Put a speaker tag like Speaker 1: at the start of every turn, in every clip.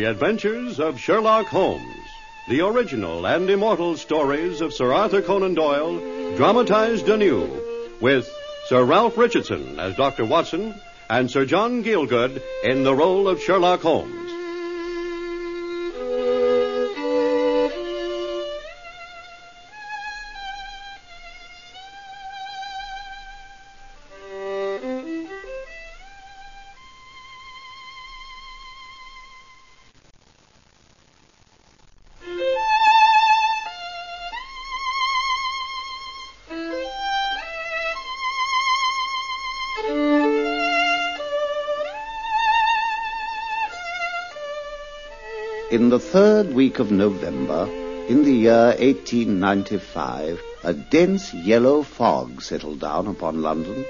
Speaker 1: The Adventures of Sherlock Holmes. The original and immortal stories of Sir Arthur Conan Doyle, dramatized anew, with Sir Ralph Richardson as Dr. Watson and Sir John Gielgud in the role of Sherlock Holmes.
Speaker 2: The third week of November, in the year 1895, a dense yellow fog settled down upon London.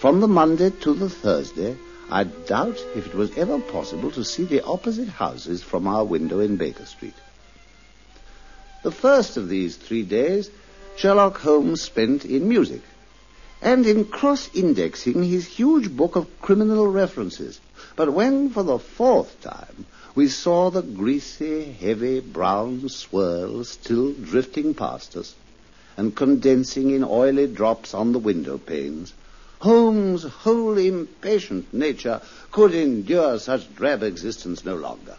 Speaker 2: From the Monday to the Thursday, I doubt if it was ever possible to see the opposite houses from our window in Baker Street. The first of these three days, Sherlock Holmes spent in music and in cross-indexing his huge book of criminal references. But when, for the fourth time, we saw the greasy, heavy brown swirl still drifting past us and condensing in oily drops on the window panes, Holmes' whole impatient nature could endure such drab existence no longer.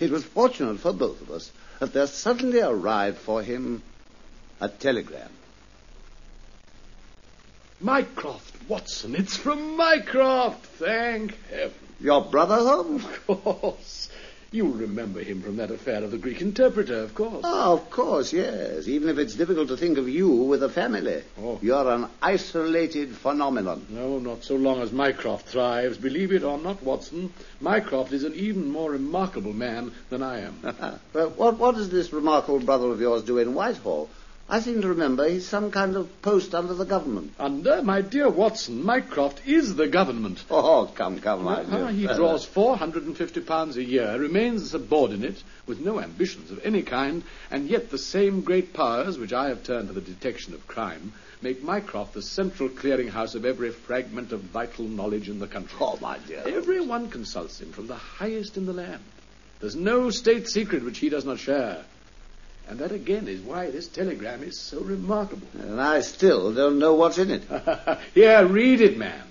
Speaker 2: It was fortunate for both of us that there suddenly arrived for him a telegram.
Speaker 3: Mycroft, Watson, it's from Mycroft, thank heaven.
Speaker 2: Your brother, Holmes?
Speaker 3: Of course. You remember him from that affair of the Greek interpreter, of course.
Speaker 2: Oh, of course, yes. Even if it's difficult to think of you with a family.
Speaker 3: Oh.
Speaker 2: You're an isolated phenomenon.
Speaker 3: No, not so long as Mycroft thrives. Believe it or not, Watson, Mycroft is an even more remarkable man than I am.
Speaker 2: Well, what, what does this remarkable brother of yours do in Whitehall? I seem to remember he's some kind of post under the government.
Speaker 3: Under, my dear Watson, Mycroft is the government.
Speaker 2: Oh, come, come, my dear
Speaker 3: Ah, he
Speaker 2: fellow.
Speaker 3: draws four hundred and fifty pounds a year, remains a subordinate, with no ambitions of any kind, and yet the same great powers which I have turned to the detection of crime make Mycroft the central clearinghouse of every fragment of vital knowledge in the country.
Speaker 2: Oh, my dear.
Speaker 3: Everyone consults him, from the highest in the land. There's no state secret which he does not share. And that again is why this telegram is so remarkable.
Speaker 2: And I still don't know what's in it.
Speaker 3: Here, read it, man.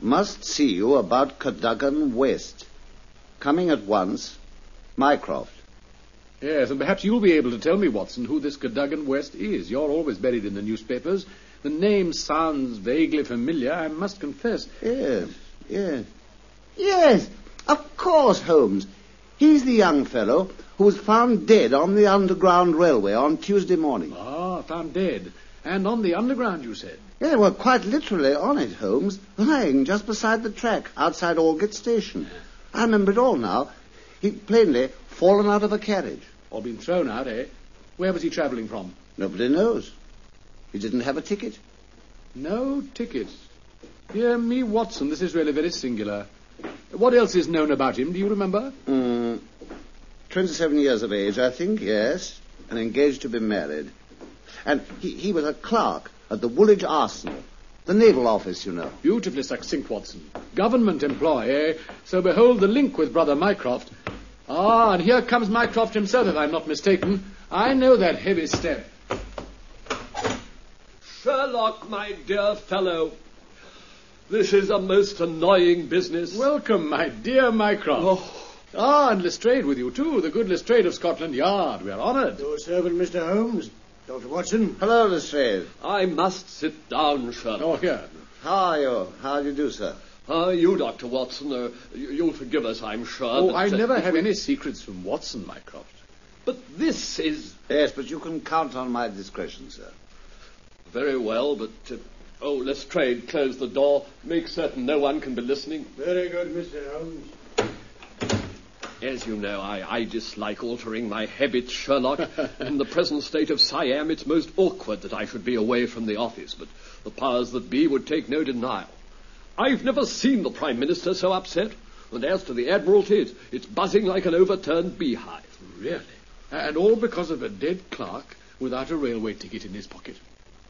Speaker 2: Must see you about Cadogan West. Coming at once, Mycroft.
Speaker 3: Yes, and perhaps you'll be able to tell me, Watson, who this Cadogan West is. You're always buried in the newspapers. The name sounds vaguely familiar, I must confess.
Speaker 2: Yes, yes. Yes, of course, Holmes. He's the young fellow who was found dead on the Underground Railway on Tuesday morning.
Speaker 3: Ah, found dead. And on the underground, you said.
Speaker 2: Yeah, well, quite literally on it, Holmes, lying just beside the track outside Aldgate Station. I remember it all now. He'd plainly fallen out of a carriage.
Speaker 3: Or been thrown out, eh? Where was he travelling from?
Speaker 2: Nobody knows. He didn't have a ticket.
Speaker 3: No ticket. Dear me, Watson, this is really very singular. What else is known about him? Do you remember?
Speaker 2: Mm, 27 years of age, I think, yes. And engaged to be married. And he, he was a clerk at the Woolwich Arsenal. The naval office, you know.
Speaker 3: Beautifully succinct, Watson. Government employee. So behold the link with Brother Mycroft. Ah, and here comes Mycroft himself, if I'm not mistaken. I know that heavy step.
Speaker 4: Sherlock, my dear fellow, this is a most annoying business.
Speaker 3: Welcome, my dear Mycroft.
Speaker 4: Oh.
Speaker 3: Ah, and Lestrade with you, too. The good Lestrade of Scotland Yard. We are honoured.
Speaker 5: Your servant, Mr. Holmes. Dr. Watson.
Speaker 2: Hello, Lestrade.
Speaker 4: I must sit down, Sherlock.
Speaker 3: Oh, here.
Speaker 2: How are you? How do you do, sir?
Speaker 4: Ah, you, Dr. Watson, uh, you, you'll forgive us, I'm sure.
Speaker 3: Oh,
Speaker 4: but,
Speaker 3: I
Speaker 4: uh,
Speaker 3: never
Speaker 4: if
Speaker 3: have
Speaker 4: we-
Speaker 3: any secrets from Watson, Mycroft.
Speaker 4: But this is
Speaker 2: Yes, but you can count on my discretion, sir.
Speaker 4: very well, but. Uh, oh, Lestrade, close the door. Make certain no one can be listening.
Speaker 5: Very good, Mr. Holmes.
Speaker 4: As you know, I, I dislike altering my habits, Sherlock. In the present state of Siam, it's most awkward that I should be away from the office, but the powers that be would take no denial. I've never seen the Prime Minister so upset, and as to the Admiralty, it's, it's buzzing like an overturned beehive.
Speaker 3: Really? And all because of a dead clerk without a railway ticket in his pocket.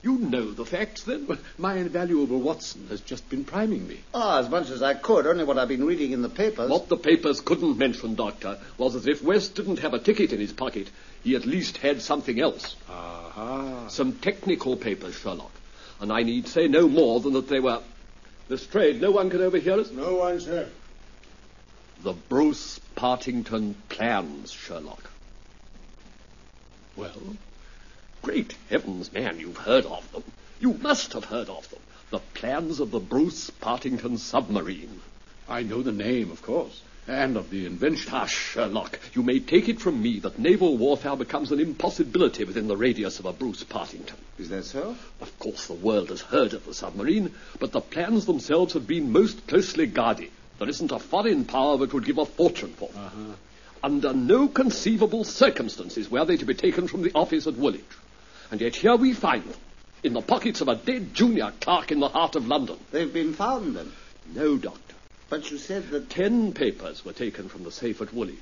Speaker 4: You know the facts, then?
Speaker 3: My invaluable Watson has just been priming me.
Speaker 2: Ah, as much as I could, only what I've been reading in the papers.
Speaker 4: What the papers couldn't mention, Doctor, was that if West didn't have a ticket in his pocket, he at least had something else.
Speaker 3: Aha.
Speaker 4: Some technical papers, Sherlock. And I need say no more than that they were. Lestrade, no one can overhear us?
Speaker 5: No one, sir.
Speaker 4: The Bruce Partington plans, Sherlock.
Speaker 3: Well,
Speaker 4: Great heavens, man, you've heard of them. You must have heard of them. The plans of the Bruce Partington submarine.
Speaker 3: I know the name, of course, and of the invention.
Speaker 4: Hush, Sherlock. You may take it from me that naval warfare becomes an impossibility within the radius of a Bruce Partington.
Speaker 2: Is that so?
Speaker 4: Of course, the world has heard of the submarine, but the plans themselves have been most closely guarded. There isn't a foreign power that would give a fortune for them. Uh-huh. Under no conceivable circumstances were they to be taken from the office at Woolwich. And yet here we find them, in the pockets of a dead junior clerk in the heart of London.
Speaker 2: They've been found then.
Speaker 4: No, Doctor.
Speaker 2: But you said that.
Speaker 4: Ten papers were taken from the safe at Woolwich,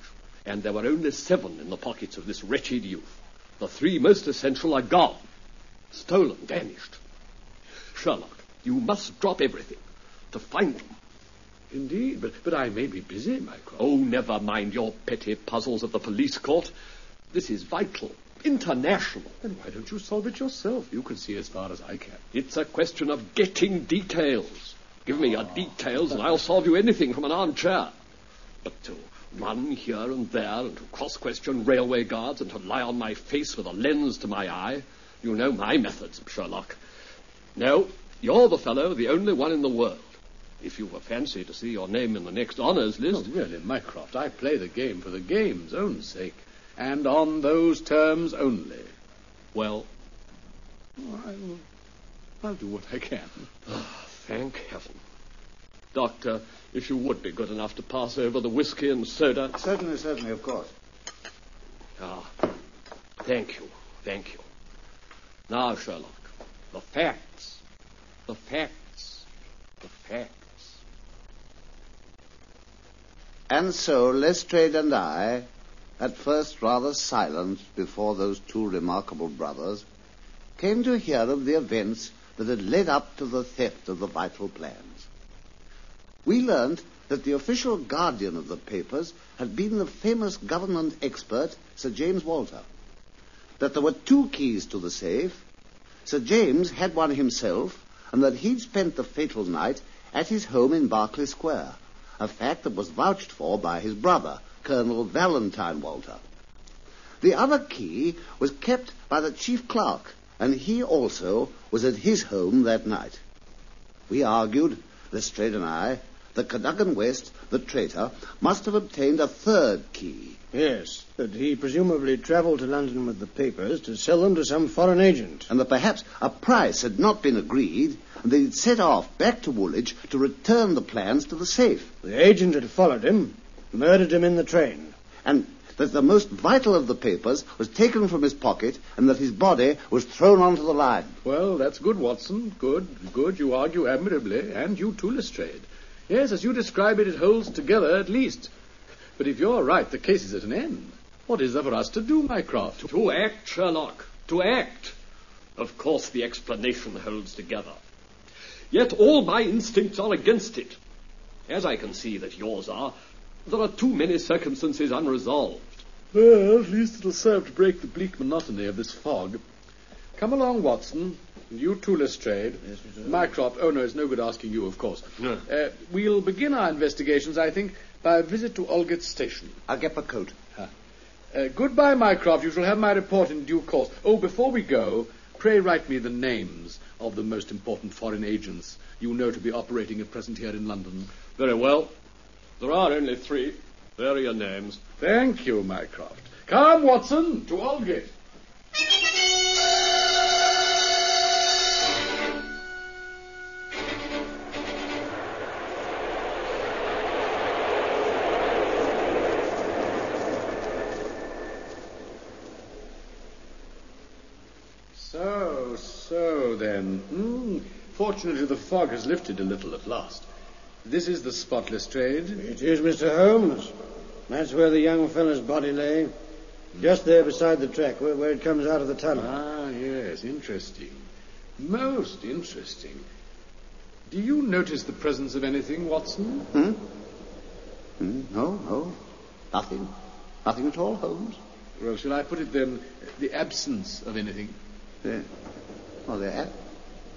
Speaker 4: and there were only seven in the pockets of this wretched youth. The three most essential are gone, stolen, vanished. Sherlock, you must drop everything to find them.
Speaker 3: Indeed, but, but I may be busy, Mycroft.
Speaker 4: Oh, never mind your petty puzzles of the police court. This is vital, international.
Speaker 3: Then why don't you solve it yourself? You can see as far as I can.
Speaker 4: It's a question of getting details. Give me your details, and I'll solve you anything from an armchair. But to run here and there, and to cross-question railway guards, and to lie on my face with a lens to my eye, you know my methods, Sherlock. No, you're the fellow, the only one in the world. If you were fancy to see your name in the next honours list.
Speaker 3: Oh, really, Mycroft, I play the game for the game's own sake, and on those terms only.
Speaker 4: well,
Speaker 3: I'll, I'll do what I can.
Speaker 4: thank heaven. Doctor, if you would be good enough to pass over the whiskey and soda.
Speaker 2: Certainly, certainly, of course.
Speaker 4: Ah, thank you, thank you. Now, Sherlock, the facts, the facts, the facts.
Speaker 2: And so Lestrade and I, at first rather silent before those two remarkable brothers, came to hear of the events that had led up to the theft of the vital plans. We learned that the official guardian of the papers had been the famous government expert, Sir James Walter. That there were two keys to the safe. Sir James had one himself, and that he'd spent the fatal night at his home in Berkeley Square, a fact that was vouched for by his brother, Colonel Valentine Walter. The other key was kept by the chief clerk, and he also was at his home that night. We argued, Lestrade and I, that Cadogan West, the traitor, must have obtained a third key.
Speaker 5: Yes, that he presumably travelled to London with the papers to sell them to some foreign agent.
Speaker 2: and that perhaps a price had not been agreed, and they'd set off back to Woolwich to return the plans to the safe,
Speaker 5: The agent had followed him, murdered him in the train.
Speaker 2: and that the most vital of the papers was taken from his pocket, and that his body was thrown onto the line.
Speaker 3: Well, that's good, Watson. Good, good. You argue admirably, and you too, Lestrade. Yes, as you describe it, it holds together at least. But if you're right, the case is at an end. What is there for us to do, Mycroft?
Speaker 4: To act, Sherlock, to act. Of course, the explanation holds together. Yet all my instincts are against it. As I can see that yours are, there are too many circumstances unresolved.
Speaker 3: Well, at least it'll serve to break the bleak monotony of this fog. Come along, Watson. And you too, Lestrade.
Speaker 5: Yes, Mr.
Speaker 3: Mycroft. Oh, no, it's no good asking you, of course.
Speaker 4: No.
Speaker 3: Uh, we'll begin our investigations, I think, by a visit to Aldgate Station.
Speaker 2: I'll get my coat.
Speaker 3: Uh, goodbye, Mycroft. You shall have my report in due course. Oh, before we go, pray write me the names of the most important foreign agents you know to be operating at present here in London.
Speaker 4: Very well. There are only three. There are your names.
Speaker 3: Thank you, Mycroft. Come, Watson, to Aldgate. So, so then. Hmm. Fortunately, the fog has lifted a little at last. This is the spot Lestrade.
Speaker 5: It is, Mr. Holmes. That's where the young fellow's body lay. Just there beside the track, where, where it comes out of the tunnel.
Speaker 3: Ah, yes, interesting. Most interesting. Do you notice the presence of anything, Watson?
Speaker 2: Hmm? Hmm? No, no. Nothing. Nothing at all, Holmes.
Speaker 3: Well, shall I put it then, the absence of anything?
Speaker 2: There. Oh, there.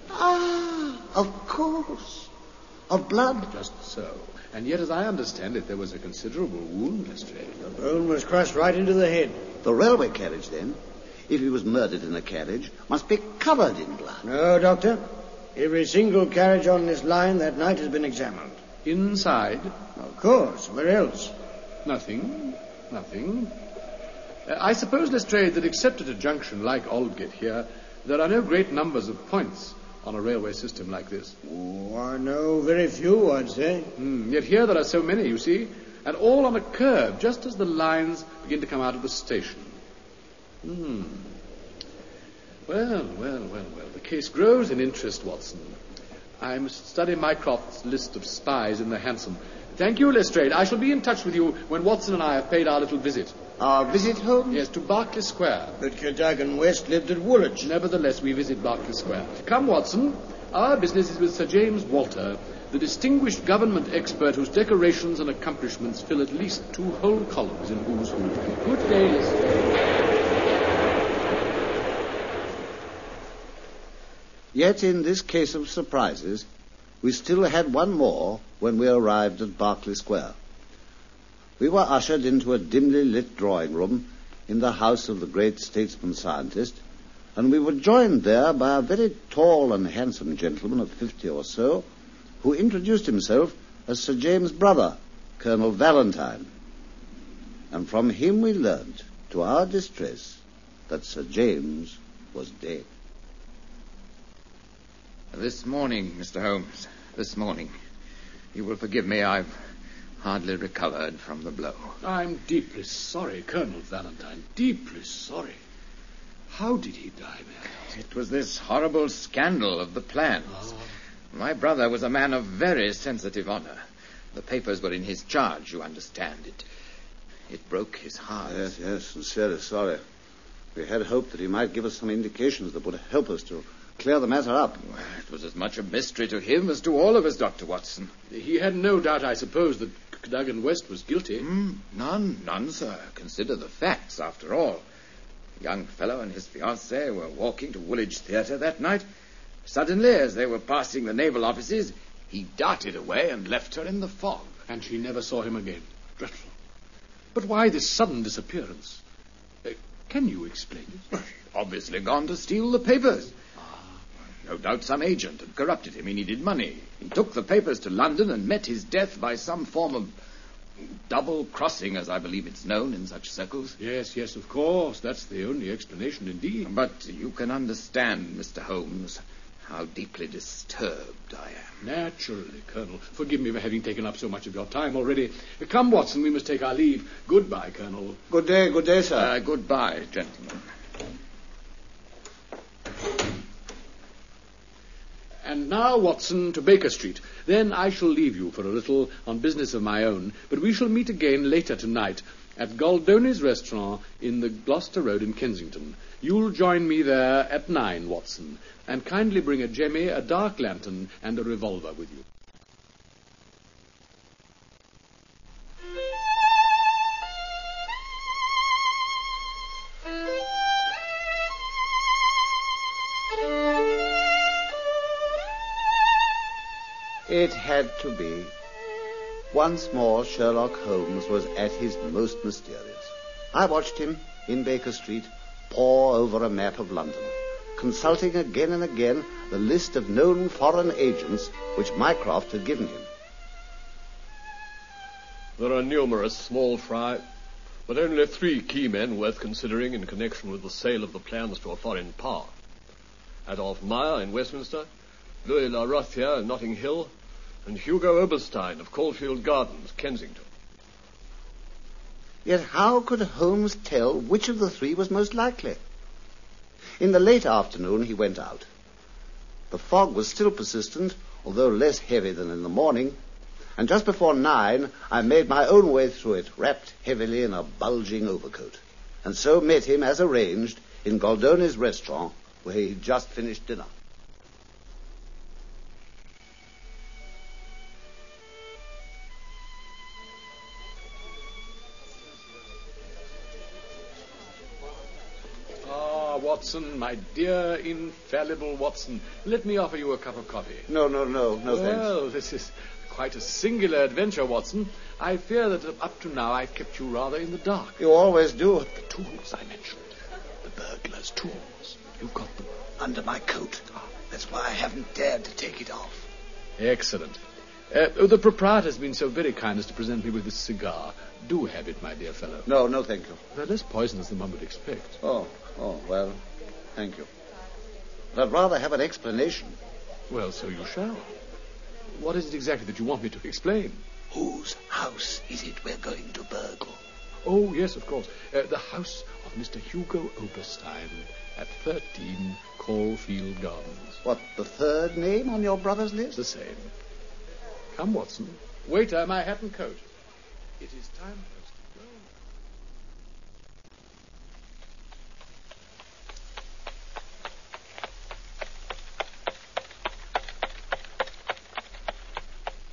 Speaker 2: Ah, of course. Of blood.
Speaker 3: Just so. And yet, as I understand it, there was a considerable wound, Lestrade.
Speaker 5: The bone was crushed right into the head.
Speaker 2: The railway carriage, then, if he was murdered in a carriage, must be covered in blood.
Speaker 5: No, Doctor. Every single carriage on this line that night has been examined.
Speaker 3: Inside?
Speaker 5: Of course. Where else?
Speaker 3: Nothing. Nothing. Uh, I suppose, Lestrade, that except at a junction like Aldgate here, there are no great numbers of points on a railway system like this.
Speaker 5: Oh, I know very few, I'd say.
Speaker 3: Mm, yet here there are so many, you see, and all on a curve, just as the lines begin to come out of the station. Hmm. Well, well, well, well. The case grows in interest, Watson. I must study Mycroft's list of spies in the hansom. Thank you, Lestrade. I shall be in touch with you when Watson and I have paid our little visit.
Speaker 2: Our visit home?
Speaker 3: Yes, to Berkeley Square.
Speaker 5: But Cadogan West lived at Woolwich.
Speaker 3: Nevertheless, we visit Berkeley Square. Come, Watson. Our business is with Sir James Walter, the distinguished government expert whose decorations and accomplishments fill at least two whole columns in Who's Who. Good day, Lestrade.
Speaker 2: Yet in this case of surprises, we still had one more when we arrived at Berkeley Square. We were ushered into a dimly lit drawing room in the house of the great statesman scientist, and we were joined there by a very tall and handsome gentleman of fifty or so, who introduced himself as Sir James' brother, Colonel Valentine. And from him we learnt, to our distress, that Sir James was dead.
Speaker 6: This morning, Mr. Holmes. This morning. You will forgive me, I've hardly recovered from the blow.
Speaker 3: I'm deeply sorry, Colonel Valentine. Deeply sorry. How did he die, man?
Speaker 6: It was this horrible scandal of the plans. Ah. My brother was a man of very sensitive honor. The papers were in his charge, you understand. It it broke his heart.
Speaker 2: Yes, yes, sincerely sorry. We had hoped that he might give us some indications that would help us to clear the matter up.
Speaker 6: Well, it was as much a mystery to him as to all of us, Dr. Watson.
Speaker 3: He had no doubt, I suppose, that Cadogan West was guilty.
Speaker 6: Mm, none, none, sir. Consider the facts, after all. The young fellow and his fiancée were walking to Woolwich Theatre that night. Suddenly, as they were passing the naval offices, he darted away and left her in the fog.
Speaker 3: And she never saw him again. Dreadful. But why this sudden disappearance? Uh, can you explain it?
Speaker 6: Obviously gone to steal the papers. No doubt some agent had corrupted him. He needed money. He took the papers to London and met his death by some form of double crossing, as I believe it's known in such circles.
Speaker 3: Yes, yes, of course. That's the only explanation indeed.
Speaker 6: But you can understand, Mr. Holmes, how deeply disturbed I am.
Speaker 3: Naturally, Colonel. Forgive me for having taken up so much of your time already. Come, Watson, we must take our leave. Goodbye, Colonel.
Speaker 2: Good day, good day, sir.
Speaker 6: Uh, goodbye, gentlemen.
Speaker 3: And now, Watson, to Baker Street. Then I shall leave you for a little on business of my own, but we shall meet again later tonight at Goldoni's restaurant in the Gloucester Road in Kensington. You'll join me there at nine, Watson, and kindly bring a jemmy, a dark lantern, and a revolver with you.
Speaker 2: It had to be. Once more, Sherlock Holmes was at his most mysterious. I watched him in Baker Street pore over a map of London, consulting again and again the list of known foreign agents which Mycroft had given him.
Speaker 4: There are numerous small fry. but only three key men worth considering in connection with the sale of the plans to a foreign power. Adolf Meyer in Westminster, Louis La Rothiere in Notting Hill, and Hugo Oberstein of Caulfield Gardens, Kensington.
Speaker 2: Yet how could Holmes tell which of the three was most likely? In the late afternoon he went out. The fog was still persistent, although less heavy than in the morning, and just before nine I made my own way through it, wrapped heavily in a bulging overcoat, and so met him as arranged in Goldoni's restaurant, where he'd just finished dinner.
Speaker 3: Watson, my dear infallible Watson, let me offer you a cup of coffee.
Speaker 2: No, no, no, no thanks.
Speaker 3: well, this is quite a singular adventure, Watson. I fear that up to now I've kept you rather in the dark.
Speaker 2: You always do.
Speaker 3: The tools I mentioned, the burglar's tools. You've got them.
Speaker 2: Under my coat. That's why I haven't dared to take it off.
Speaker 3: Excellent. Uh, the proprietor's been so very kind as to present me with this cigar. Do have it, my dear fellow.
Speaker 2: No, no, thank you.
Speaker 3: They're less poisonous than one would expect.
Speaker 2: Oh, oh, well, thank you. But I'd rather have an explanation.
Speaker 3: Well, so you shall. What is it exactly that you want me to explain?
Speaker 2: Whose house is it we're going to burgle?
Speaker 3: Oh, yes, of course. Uh, the house of Mr. Hugo Oberstein at 13 Caulfield Gardens.
Speaker 2: What, the third name on your brother's list?
Speaker 3: The same. Come, Watson. Waiter, my hat and coat. It is time for us to go.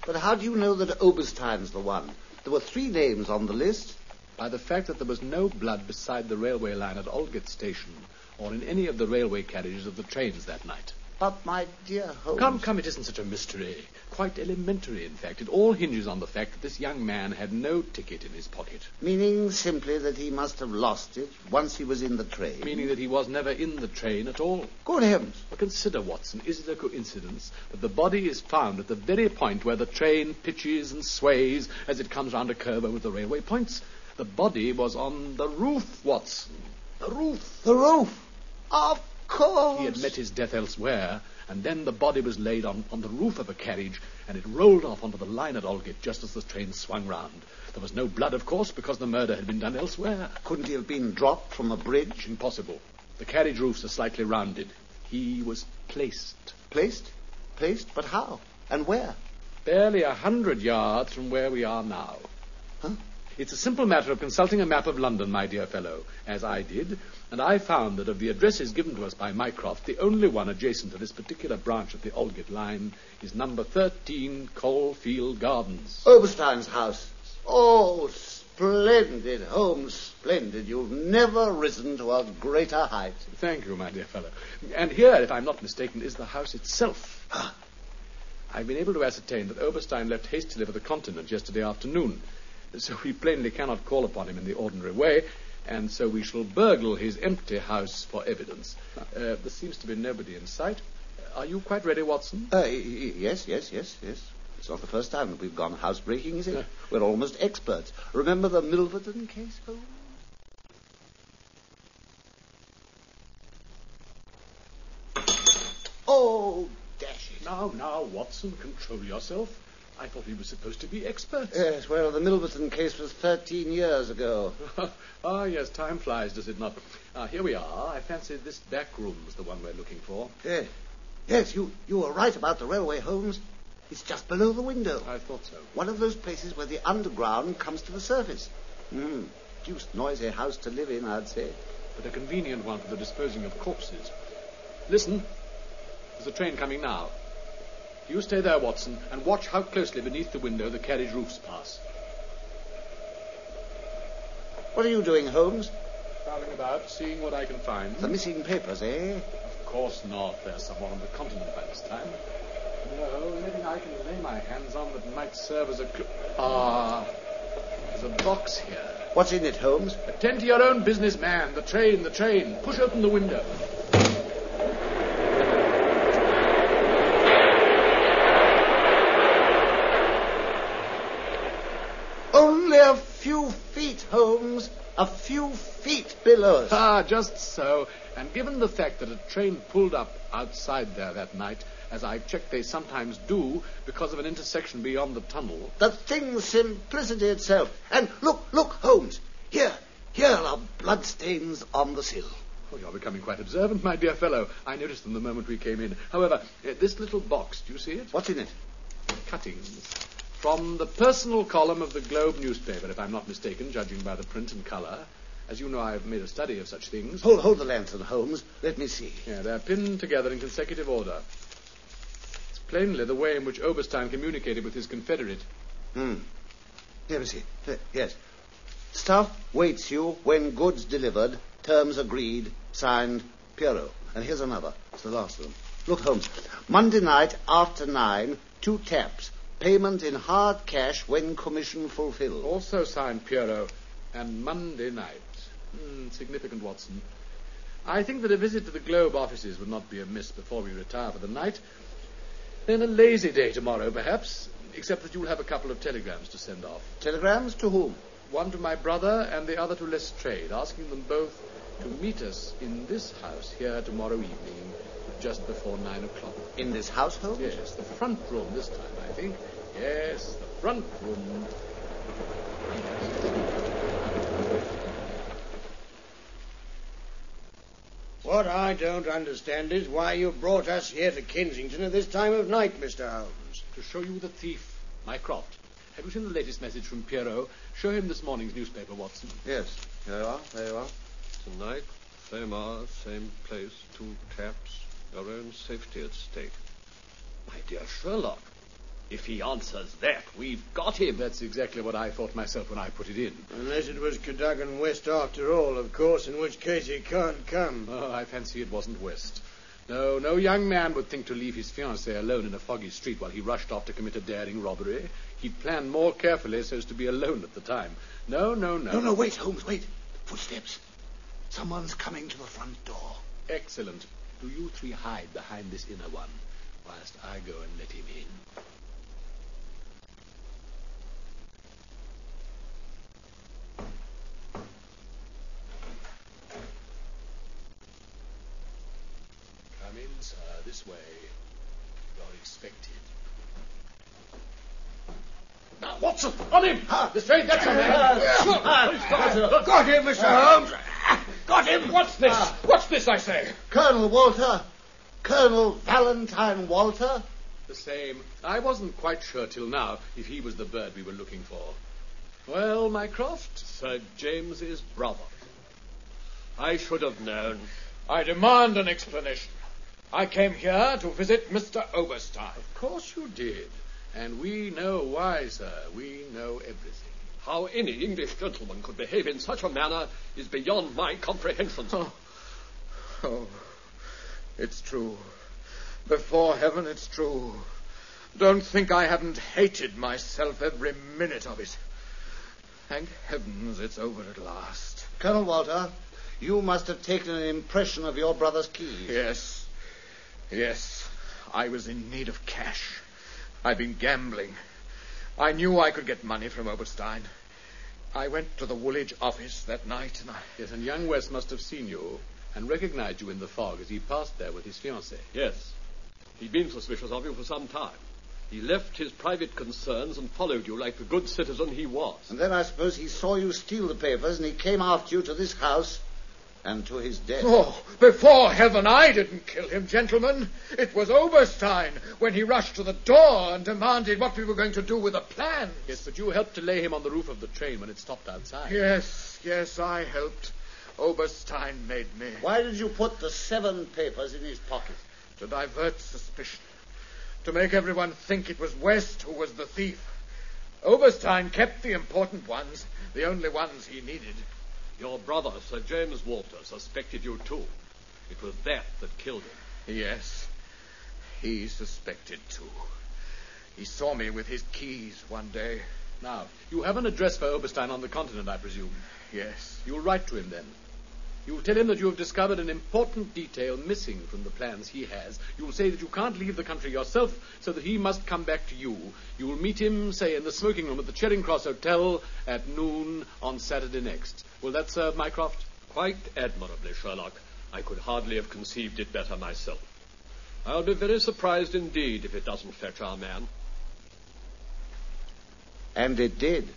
Speaker 2: But how do you know that Oberstein's the one? There were three names on the list.
Speaker 3: By the fact that there was no blood beside the railway line at Aldgate Station or in any of the railway carriages of the trains that night.
Speaker 2: But, my dear Holmes...
Speaker 3: Come, come, it isn't such a mystery. Quite elementary, in fact. It all hinges on the fact that this young man had no ticket in his pocket.
Speaker 2: Meaning simply that he must have lost it once he was in the train.
Speaker 3: Meaning that he was never in the train at all.
Speaker 2: Good heavens.
Speaker 3: But consider, Watson, is it a coincidence that the body is found at the very point where the train pitches and sways as it comes round a curve over the railway points? The body was on the roof, Watson. The roof.
Speaker 2: The roof. Of course.
Speaker 3: He had met his death elsewhere, and then the body was laid on, on the roof of a carriage, and it rolled off onto the line at Aldgate just as the train swung round. There was no blood, of course, because the murder had been done elsewhere.
Speaker 2: Couldn't he have been dropped from a bridge?
Speaker 3: Impossible. The carriage roofs are slightly rounded. He was placed.
Speaker 2: Placed? Placed? But how? And where?
Speaker 3: Barely a hundred yards from where we are now.
Speaker 2: Huh?
Speaker 3: It's a simple matter of consulting a map of London, my dear fellow, as I did, and I found that of the addresses given to us by Mycroft, the only one adjacent to this particular branch of the Aldgate line is number 13 Caulfield Gardens.
Speaker 2: Oberstein's house. Oh, splendid, Holmes, splendid. You've never risen to a greater height.
Speaker 3: Thank you, my dear fellow. And here, if I'm not mistaken, is the house itself.
Speaker 2: Ah.
Speaker 3: I've been able to ascertain that Oberstein left hastily for the continent yesterday afternoon. So we plainly cannot call upon him in the ordinary way, and so we shall burgle his empty house for evidence. Uh, there seems to be nobody in sight. Are you quite ready, Watson?
Speaker 2: Uh, yes, yes, yes, yes. It's not the first time that we've gone housebreaking, is it?
Speaker 3: No.
Speaker 2: We're almost experts. Remember the Milverton case, Holmes? Oh, dash it.
Speaker 3: Now, now, Watson, control yourself. I thought we were supposed to be experts.
Speaker 2: Yes, well, the Milverton case was 13 years ago.
Speaker 3: ah, yes, time flies, does it not? Ah, here we are. I fancy this back room room's the one we're looking for.
Speaker 2: Yes, yes you, you were right about the railway, Holmes. It's just below the window.
Speaker 3: I thought so.
Speaker 2: One of those places where the underground comes to the surface. Hmm. Deuced noisy house to live in, I'd say.
Speaker 3: But a convenient one for the disposing of corpses. Listen. There's a train coming now. You stay there, Watson, and watch how closely beneath the window the carriage roofs pass.
Speaker 2: What are you doing, Holmes?
Speaker 3: Prowling about, seeing what I can find.
Speaker 2: The missing papers, eh?
Speaker 3: Of course not. There's someone on the continent by this time. No, anything I can lay my hands on that might serve as a clue. Ah, there's a box here.
Speaker 2: What's in it, Holmes?
Speaker 3: Attend to your own business, man. The train, the train. Push open the window.
Speaker 2: Only a few feet, Holmes. a few feet below us.
Speaker 3: Ah, just so. And given the fact that a train pulled up outside there that night, as I checked they sometimes do, because of an intersection beyond the tunnel.
Speaker 2: The thing's simplicity itself. And look, look, Holmes. Here, here are bloodstains on the sill.
Speaker 3: Oh, you're becoming quite observant, my dear fellow. I noticed them the moment we came in. However, uh, this little box, do you see it?
Speaker 2: What's in it?
Speaker 3: Cuttings. From the personal column of the Globe newspaper, if I'm not mistaken, judging by the print and colour. As you know, I've made a study of such things.
Speaker 2: Hold, hold the lantern, Holmes. Let me see.
Speaker 3: Yeah, they're pinned together in consecutive order. It's plainly the way in which Oberstein communicated with his confederate.
Speaker 2: Hmm. Here we see. Here, yes. Stuff waits you when goods delivered, terms agreed, signed, Pierrot. And here's another. It's the last of them. Look, Holmes. Monday night after nine, two taps. Payment in hard cash when commission fulfilled.
Speaker 3: Also signed Pierrot. And Monday night. Hmm, significant, Watson. I think that a visit to the Globe offices would not be amiss before we retire for the night. Then a lazy day tomorrow, perhaps, except that you'll have a couple of telegrams to send off.
Speaker 2: Telegrams to whom?
Speaker 3: One to my brother and the other to Lestrade, asking them both to meet us in this house here tomorrow evening, just before nine o'clock.
Speaker 2: In this household?
Speaker 3: Yes, the front room this time, I think. Yes, the front room.
Speaker 5: What I don't understand is why you brought us here to Kensington at this time of night, Mr. Holmes.
Speaker 3: To show you the thief, Mycroft. Have you seen the latest message from Pierrot? Show him this morning's newspaper, Watson.
Speaker 2: Yes. There you are. There you are.
Speaker 4: Tonight, same hour, same place, two taps, your own safety at stake. My dear Sherlock, if he answers that, we've got him.
Speaker 3: That's exactly what I thought myself when I put it in.
Speaker 5: Unless it was Cadogan West after all, of course, in which case he can't come.
Speaker 3: Oh, I fancy it wasn't West. No, no young man would think to leave his fiancée alone in a foggy street while he rushed off to commit a daring robbery. He planned more carefully so as to be alone at the time. No, no, no.
Speaker 2: No, no, wait, Holmes, wait. Footsteps. Someone's coming to the front door.
Speaker 3: Excellent. Do you three hide behind this inner one, whilst I go and let him in. Come in, sir, this way. You're expected. Now, Watson, on him! Ah, the straight, that's a man!
Speaker 5: Got him, Mr. Holmes! Got him!
Speaker 4: What's this? Ah. What's this, I say?
Speaker 2: Colonel Walter. Colonel Valentine Walter.
Speaker 3: The same. I wasn't quite sure till now if he was the bird we were looking for. Well, Mycroft,
Speaker 4: Sir James's brother. I should have known.
Speaker 7: I demand an explanation. I came here to visit Mr. Oberstein.
Speaker 3: of course you did. And we know why, sir. We know everything.
Speaker 4: How any English gentleman could behave in such a manner is beyond my comprehension.
Speaker 6: Oh, oh. it's true. Before heaven, it's true. Don't think I haven't hated myself every minute of it. Thank heavens it's over at last.
Speaker 2: Colonel Walter, you must have taken an impression of your brother's keys.
Speaker 6: Yes. Yes. I was in need of cash. I'd been gambling. I knew I could get money from Oberstein. I went to the Woolwich office that night and I.
Speaker 3: Yes, and young West must have seen you and recognized you in the fog as he passed there with his fiancée.
Speaker 4: Yes. He'd been suspicious of you for some time. He left his private concerns and followed you like the good citizen he was.
Speaker 2: And then I suppose he saw you steal the papers and he came after you to this house and to his death.
Speaker 7: Oh, before heaven, I didn't kill him, gentlemen. It was Oberstein when he rushed to the door and demanded what we were going to do with the plans.
Speaker 3: Yes, but you helped to lay him on the roof of the train when it stopped outside.
Speaker 6: Yes, yes, I helped. Oberstein made me.
Speaker 2: Why did you put the seven papers in his pocket?
Speaker 6: To divert suspicion. To make everyone think it was West who was the thief. Oberstein kept the important ones, the only ones he needed.
Speaker 4: Your brother, Sir James Walter, suspected you too. It was that that killed him.
Speaker 6: Yes, he suspected too. He saw me with his keys one day.
Speaker 3: Now, you have an address for Oberstein on the continent, I presume.
Speaker 6: Yes.
Speaker 3: You'll write to him then. You will tell him that you have discovered an important detail missing from the plans he has. You will say that you can't leave the country yourself, so that he must come back to you. You will meet him, say, in the smoking room at the Charing Cross Hotel at noon on Saturday next. Will that serve Mycroft?
Speaker 4: Quite admirably, Sherlock. I could hardly have conceived it better myself. I'll be very surprised indeed if it doesn't fetch our man.
Speaker 2: And it did.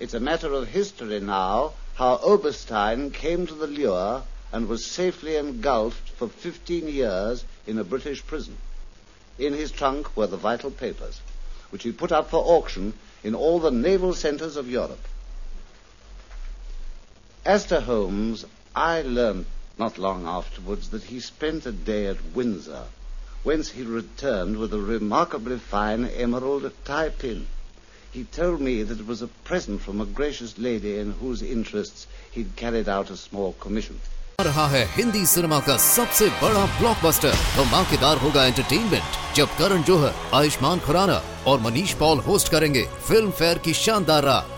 Speaker 2: It's a matter of history now how Oberstein came to the lure and was safely engulfed for 15 years in a British prison. In his trunk were the vital papers, which he put up for auction in all the naval centers of Europe. As to Holmes, I learned not long afterwards that he spent a day at Windsor, whence he returned with a remarkably fine emerald tie pin. He told me that it was a present from a gracious lady in whose interests he'd carried out a small commission.
Speaker 8: रहा है Hindi cinema का सबसे बड़ा blockbuster धमाकेदार होगा entertainment जब करण जोहर आयुष्मान खुराना और Manish Paul host करेंगे फ़िल्म फेयर की शानदार रात